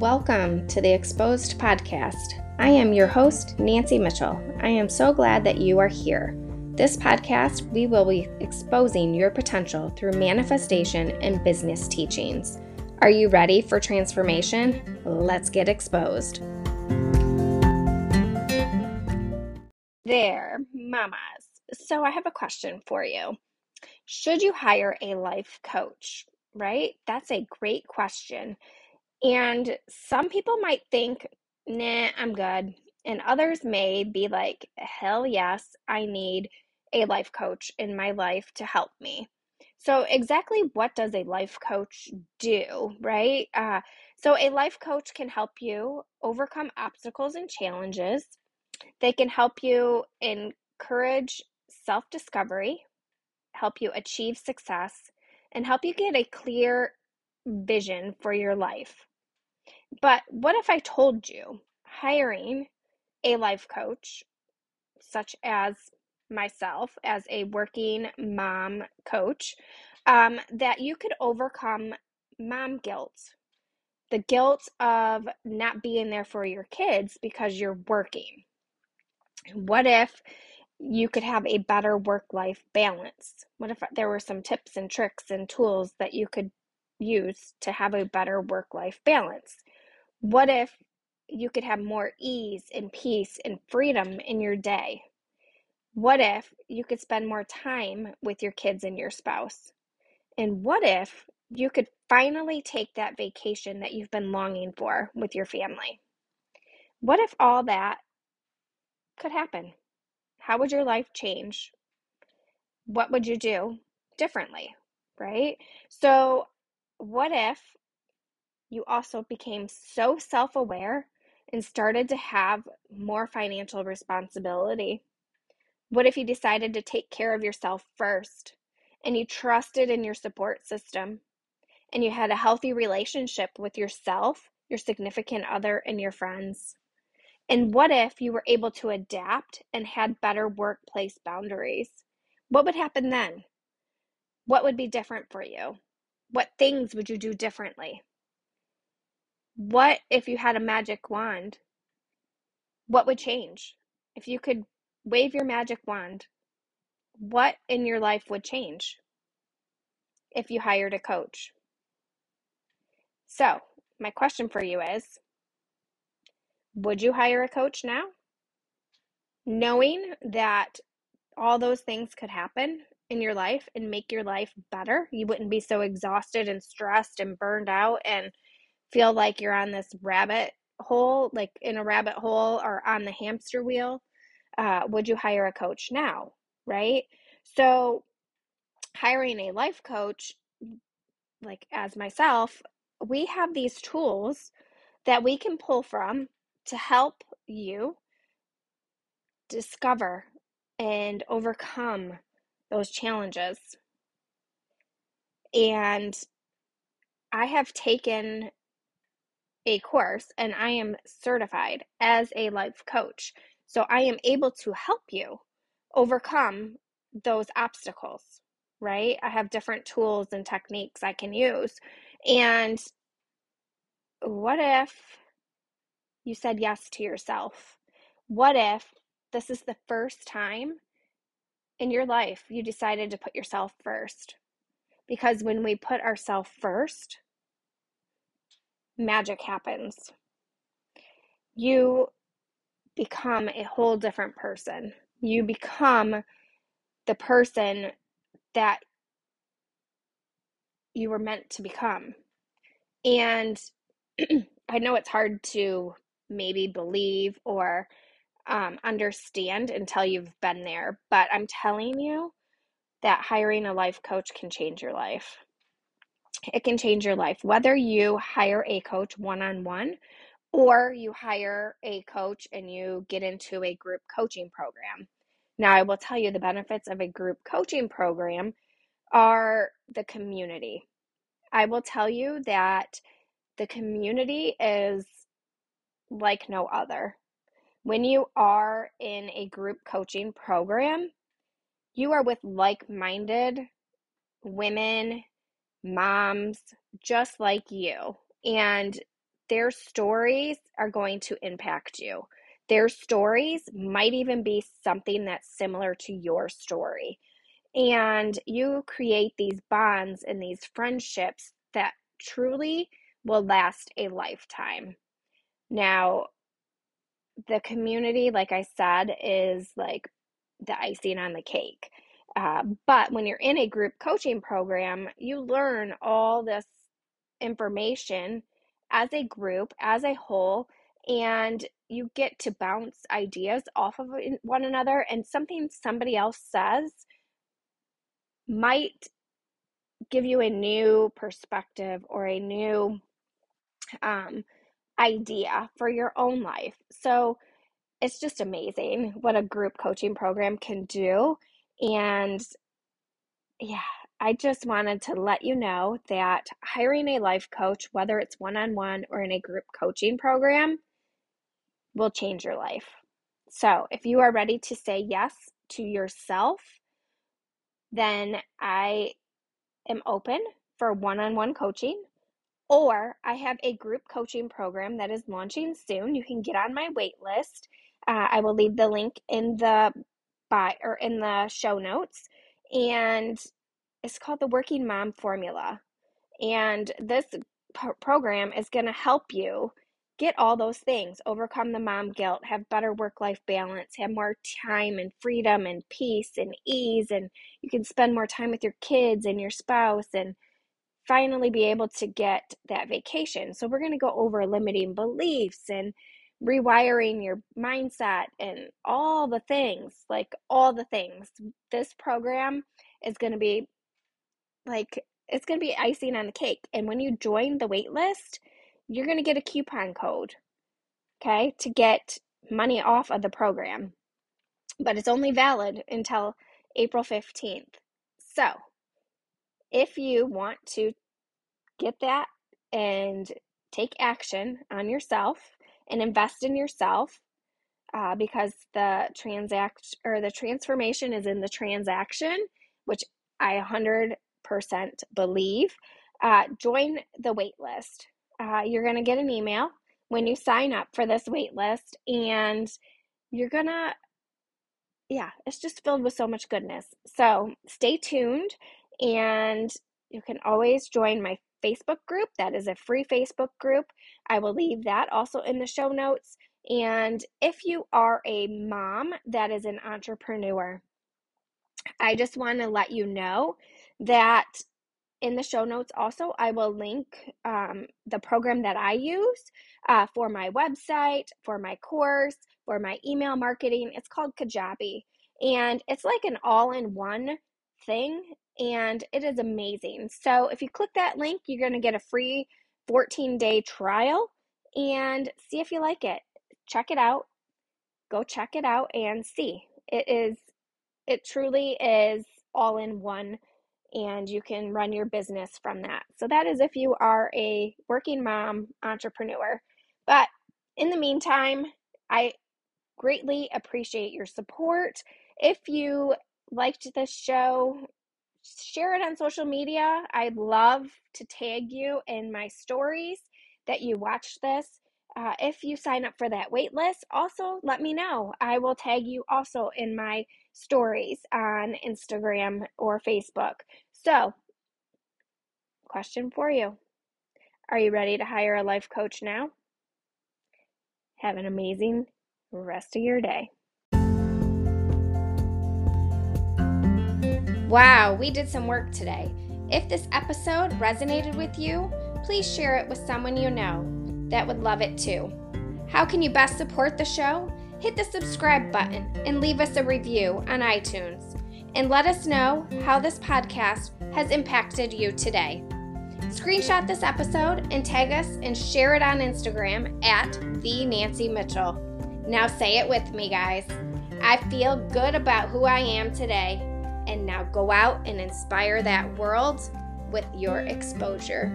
Welcome to the Exposed Podcast. I am your host, Nancy Mitchell. I am so glad that you are here. This podcast, we will be exposing your potential through manifestation and business teachings. Are you ready for transformation? Let's get exposed. There, mamas. So, I have a question for you. Should you hire a life coach? Right? That's a great question. And some people might think, nah, I'm good. And others may be like, hell yes, I need a life coach in my life to help me. So, exactly what does a life coach do, right? Uh, so, a life coach can help you overcome obstacles and challenges. They can help you encourage self discovery, help you achieve success, and help you get a clear vision for your life. But what if I told you hiring a life coach, such as myself, as a working mom coach, um, that you could overcome mom guilt? The guilt of not being there for your kids because you're working. What if you could have a better work life balance? What if there were some tips and tricks and tools that you could use to have a better work life balance? What if you could have more ease and peace and freedom in your day? What if you could spend more time with your kids and your spouse? And what if you could finally take that vacation that you've been longing for with your family? What if all that could happen? How would your life change? What would you do differently? Right? So, what if you also became so self aware and started to have more financial responsibility? What if you decided to take care of yourself first and you trusted in your support system and you had a healthy relationship with yourself, your significant other, and your friends? And what if you were able to adapt and had better workplace boundaries? What would happen then? What would be different for you? What things would you do differently? What if you had a magic wand? What would change? If you could wave your magic wand, what in your life would change if you hired a coach? So, my question for you is Would you hire a coach now? Knowing that all those things could happen in your life and make your life better, you wouldn't be so exhausted and stressed and burned out and feel like you're on this rabbit hole, like in a rabbit hole or on the hamster wheel, uh, would you hire a coach now? Right? So, hiring a life coach, like as myself, we have these tools that we can pull from to help you discover and overcome those challenges. And I have taken a course and I am certified as a life coach. So I am able to help you overcome those obstacles, right? I have different tools and techniques I can use. And what if you said yes to yourself? What if this is the first time in your life you decided to put yourself first? Because when we put ourselves first, magic happens. You become a whole different person. You become the person that you were meant to become. And I know it's hard to maybe believe or um, understand until you've been there, but I'm telling you that hiring a life coach can change your life it can change your life. Whether you hire a coach one on one or you hire a coach and you get into a group coaching program. Now, I will tell you the benefits of a group coaching program are the community. I will tell you that the community is like no other. When you are in a group coaching program, you are with like minded women moms just like you. And their stories are going to impact you. Their stories might even be something that's similar to your story. And you create these bonds and these friendships that truly will last a lifetime. Now, the community, like I said, is like the icing on the cake. Uh, but when you're in a group coaching program, you learn all this information as a group, as a whole, and you get to bounce ideas off of one another. And something somebody else says might give you a new perspective or a new um, idea for your own life. So it's just amazing what a group coaching program can do. And yeah, I just wanted to let you know that hiring a life coach, whether it's one on one or in a group coaching program, will change your life. So if you are ready to say yes to yourself, then I am open for one on one coaching. Or I have a group coaching program that is launching soon. You can get on my wait list. Uh, I will leave the link in the by or in the show notes. And it's called the Working Mom Formula. And this program is going to help you get all those things overcome the mom guilt, have better work life balance, have more time and freedom and peace and ease. And you can spend more time with your kids and your spouse and finally be able to get that vacation. So, we're going to go over limiting beliefs and rewiring your mindset and all the things like all the things. This program is going to be like it's going to be icing on the cake. And when you join the wait list, you're going to get a coupon code, okay, to get money off of the program. But it's only valid until April 15th. So, if you want to get that and take action on yourself and invest in yourself, uh, because the transact or the transformation is in the transaction, which I 100 percent believe, uh, join the waitlist. Uh, you're going to get an email when you sign up for this waitlist, and you're going to, yeah, it's just filled with so much goodness. So stay tuned, and you can always join my Facebook group. That is a free Facebook group. I will leave that also in the show notes. And if you are a mom that is an entrepreneur, I just want to let you know that in the show notes also i will link um, the program that i use uh, for my website for my course for my email marketing it's called kajabi and it's like an all-in-one thing and it is amazing so if you click that link you're going to get a free 14 day trial and see if you like it check it out go check it out and see it is it truly is all in one and you can run your business from that. So, that is if you are a working mom entrepreneur. But in the meantime, I greatly appreciate your support. If you liked this show, share it on social media. I'd love to tag you in my stories that you watched this. Uh, if you sign up for that wait list, also let me know. I will tag you also in my stories on Instagram or Facebook. So, question for you Are you ready to hire a life coach now? Have an amazing rest of your day. Wow, we did some work today. If this episode resonated with you, please share it with someone you know that would love it too. How can you best support the show? Hit the subscribe button and leave us a review on iTunes. And let us know how this podcast has impacted you today. Screenshot this episode and tag us and share it on Instagram at the Nancy Mitchell. Now say it with me, guys. I feel good about who I am today. And now go out and inspire that world with your exposure.